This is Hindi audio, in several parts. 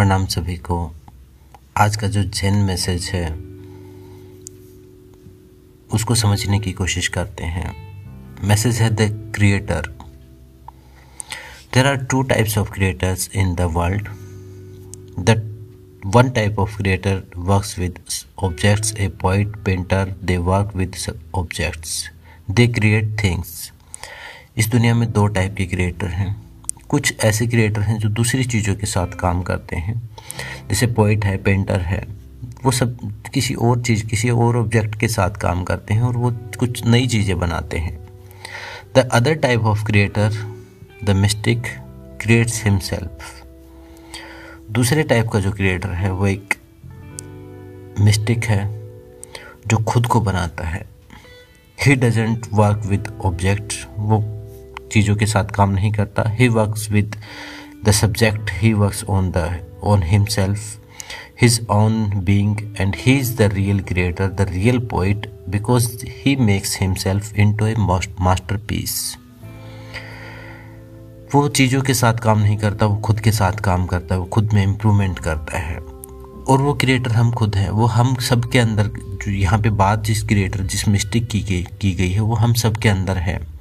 प्रणाम सभी को। आज का जो जैन मैसेज है, उसको समझने की कोशिश करते हैं। मैसेज है the creator there are two types of creators in the world the one type of creator works with objects a poet painter they work with objects they create things इस दुनिया में दो टाइप के क्रिएटर हैं। कुछ ऐसे क्रिएटर हैं जो दूसरी चीज़ों के साथ काम करते हैं। जैसे पोइट है पेंटर है, वो सब किसी और चीज़, किसी और ऑब्जेक्ट के साथ काम करते हैं और वो कुछ नई चीज़ें बनाते हैं। The other type of creator the mystic creates himself दूसरे टाइप का जो क्रिएटर है, वो एक मिस्टिक है, जो खुद को बनाता है। He doesn't work with object वो चीज़ों के साथ काम नहीं करता। He works with the subject he works on the on himself his own being, and he is the real creator, the real poet, because he makes himself into a masterpiece. वो चीज़ों के साथ काम नहीं करता, वो खुद के साथ काम करता है, वो खुद में इम्प्रूवमेंट करता है। और वो क्रिएटर हम खुद हैं, वो हम सब के अंदर, जो यहाँ पे बात जिस क्रिएटर जिस मिस्टेक की गई की गई है, वो हम सब के अंदर है।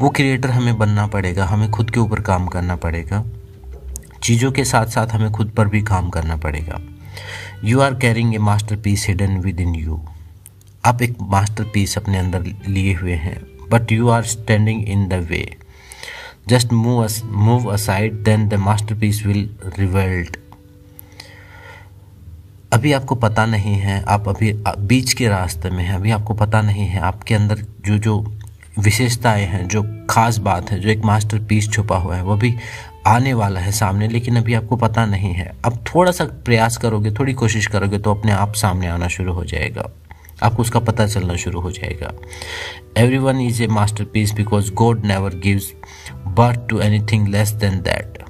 वो क्रिएटर हमें बनना पड़ेगा, हमें खुद के ऊपर काम करना पड़ेगा, चीज़ों के साथ साथ हमें खुद पर भी काम करना पड़ेगा। You are carrying a masterpiece hidden within you आप एक मास्टर पीस अपने अंदर लिए हुए हैं but you are standing in the way just move move aside then the masterpiece will revealed अभी आपको पता नहीं है, आप अभी, बीच के रास्ते में हैं, अभी आपको पता नहीं है, आपके अंदर जो जो विशेषताएँ हैं, जो खास बात है, जो एक मास्टर पीस छुपा हुआ है, वो भी आने वाला है सामने, लेकिन अभी आपको पता नहीं है। अब थोड़ा सा प्रयास करोगे, थोड़ी कोशिश करोगे तो अपने आप सामने आना शुरू हो जाएगा। आपको उसका पता चलना शुरू हो जाएगा। Every one is a masterpiece because God never gives birth to anything less than that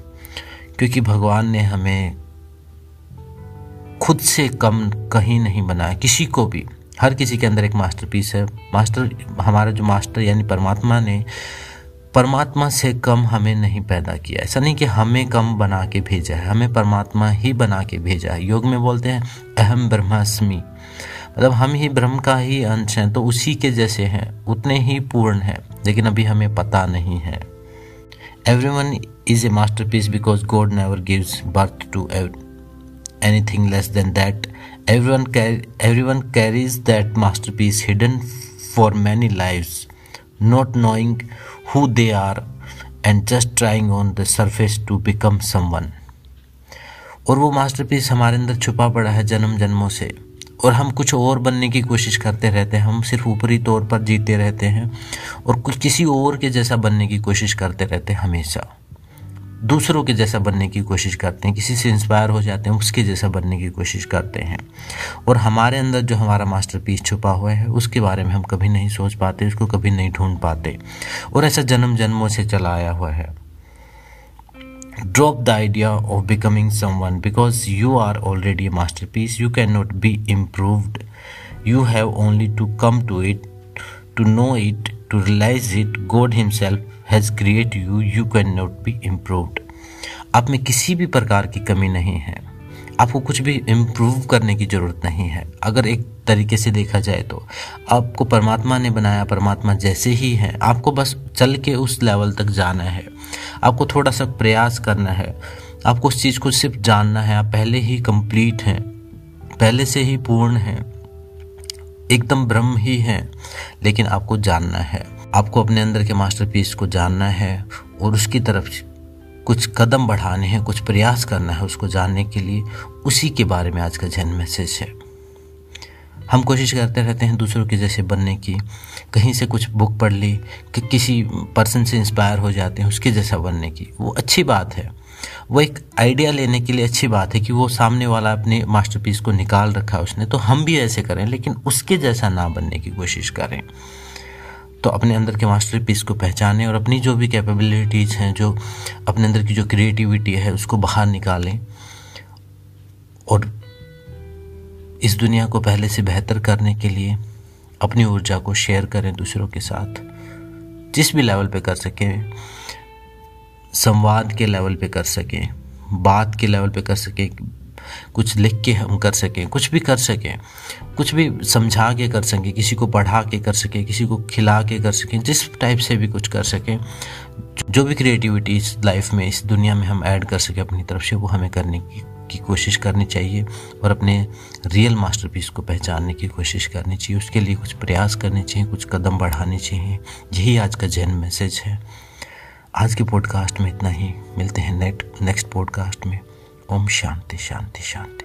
क्योंकि भगवान ने हमें खुद से कम कहीं नहीं बनाया, किसी को भी। हर किसी के अंदर एक मास्टरपीस है। मास्टर हमारा जो मास्टर यानी परमात्मा ने, परमात्मा से कम हमें नहीं पैदा किया ऐसा नहीं कि हमें कम बना के भेजा है, हमें परमात्मा ही बना के भेजा है। योग में बोलते हैं, अहम ब्रह्मास्मि। मतलब हम ही ब्रह्म का ही अंश हैं तो उसी के जैसे हैं, उतने ही पूर्ण हैं, लेकिन अभी हमें पता नहीं है। Every one is a masterpiece because God never gives birth to anything less than that. Everyone carry everyone carries that masterpiece hidden for many lives not knowing who they are and just trying on the surface to become someone और वो मास्टरपीस हमारे अंदर छुपा पड़ा है जन्म जन्मों से। और हम कुछ और बनने की कोशिश करते रहते हैं। हम सिर्फ़ ऊपरी तौर पर जीते रहते हैं। और कुछ किसी और के जैसा बनने की कोशिश करते रहते हैं हमेशा। दूसरों के जैसा बनने की कोशिश करते हैं, किसी से इंस्पायर हो जाते हैं, उसके जैसा बनने की कोशिश करते हैं। और हमारे अंदर जो हमारा मास्टर पीस छुपा हुआ है, उसके बारे में हम कभी नहीं सोच पाते, उसको कभी नहीं ढूंढ पाते। और ऐसा जन्म जन्मों से चला आया हुआ है। Drop the idea of becoming someone because you are already masterpiece you can not be improved you have only to come to it to to realise it God himself has create you you can not be improved आप में किसी भी प्रकार की कमी नहीं है। आपको कुछ भी इम्प्रूव करने की ज़रूरत नहीं है। अगर एक तरीके से देखा जाए तो। आपको परमात्मा ने बनाया, परमात्मा जैसे ही है। आपको बस चल के उस लेवल तक जाना है। आपको थोड़ा सा प्रयास करना है। आपको उस चीज़ को सिर्फ़ जानना है। आप पहले ही कंप्लीट हैं। पहले से ही पूर्ण हैं। एकदम ब्रह्म ही हैं, लेकिन आपको जानना है। आपको अपने अंदर के मास्टरपीस को जानना है और उसकी तरफ़ कुछ कदम बढ़ाने हैं, कुछ प्रयास करना है उसको जानने के लिए। उसी के बारे में आज का जैन मैसेज है। हम कोशिश करते रहते हैं दूसरों के जैसे बनने की। कहीं से कुछ बुक पढ़ ली, कि किसी पर्सन से इंस्पायर हो जाते हैं उसके जैसा बनने की। वो अच्छी बात है। वो एक आइडिया लेने के लिए अच्छी बात है कि वो सामने वाला अपने मास्टरपीस को निकाल रखा है उसने तो हम भी ऐसे करें, लेकिन उसके जैसा ना बनने की कोशिश करें। तो अपने अंदर के मास्टर को पहचानें और अपनी जो भी कैपेबिलिटीज़ हैं, जो अपने अंदर की जो क्रिएटिविटी है, उसको बाहर निकालें और इस दुनिया को पहले से बेहतर करने के लिए अपनी ऊर्जा को शेयर करें दूसरों के साथ। जिस भी लेवल पे कर सकें संवाद के लेवल पे कर सकें, बात के लेवल पे कर सकें, कुछ लिख के हम कर सकें, कुछ भी कर सकें, कुछ भी समझा के कर सकें, किसी को पढ़ा के कर सकें, किसी को खिला के कर सकें, जिस टाइप से भी कुछ कर सकें, जो भी क्रिएटिविटी इस लाइफ में, इस दुनिया में हम ऐड कर सकें अपनी तरफ़ से, वो हमें करने की की कोशिश करनी चाहिए और अपने रियल मास्टरपीस को पहचानने की कोशिश करनी चाहिए। उसके लिए कुछ प्रयास करने चाहिए, कुछ कदम बढ़ाने चाहिए। यही आज का जैन मैसेज है। आज के पॉडकास्ट में इतना ही। मिलते हैं नेट नेक्स्ट पॉडकास्ट में। ओम शांति शांति शांति।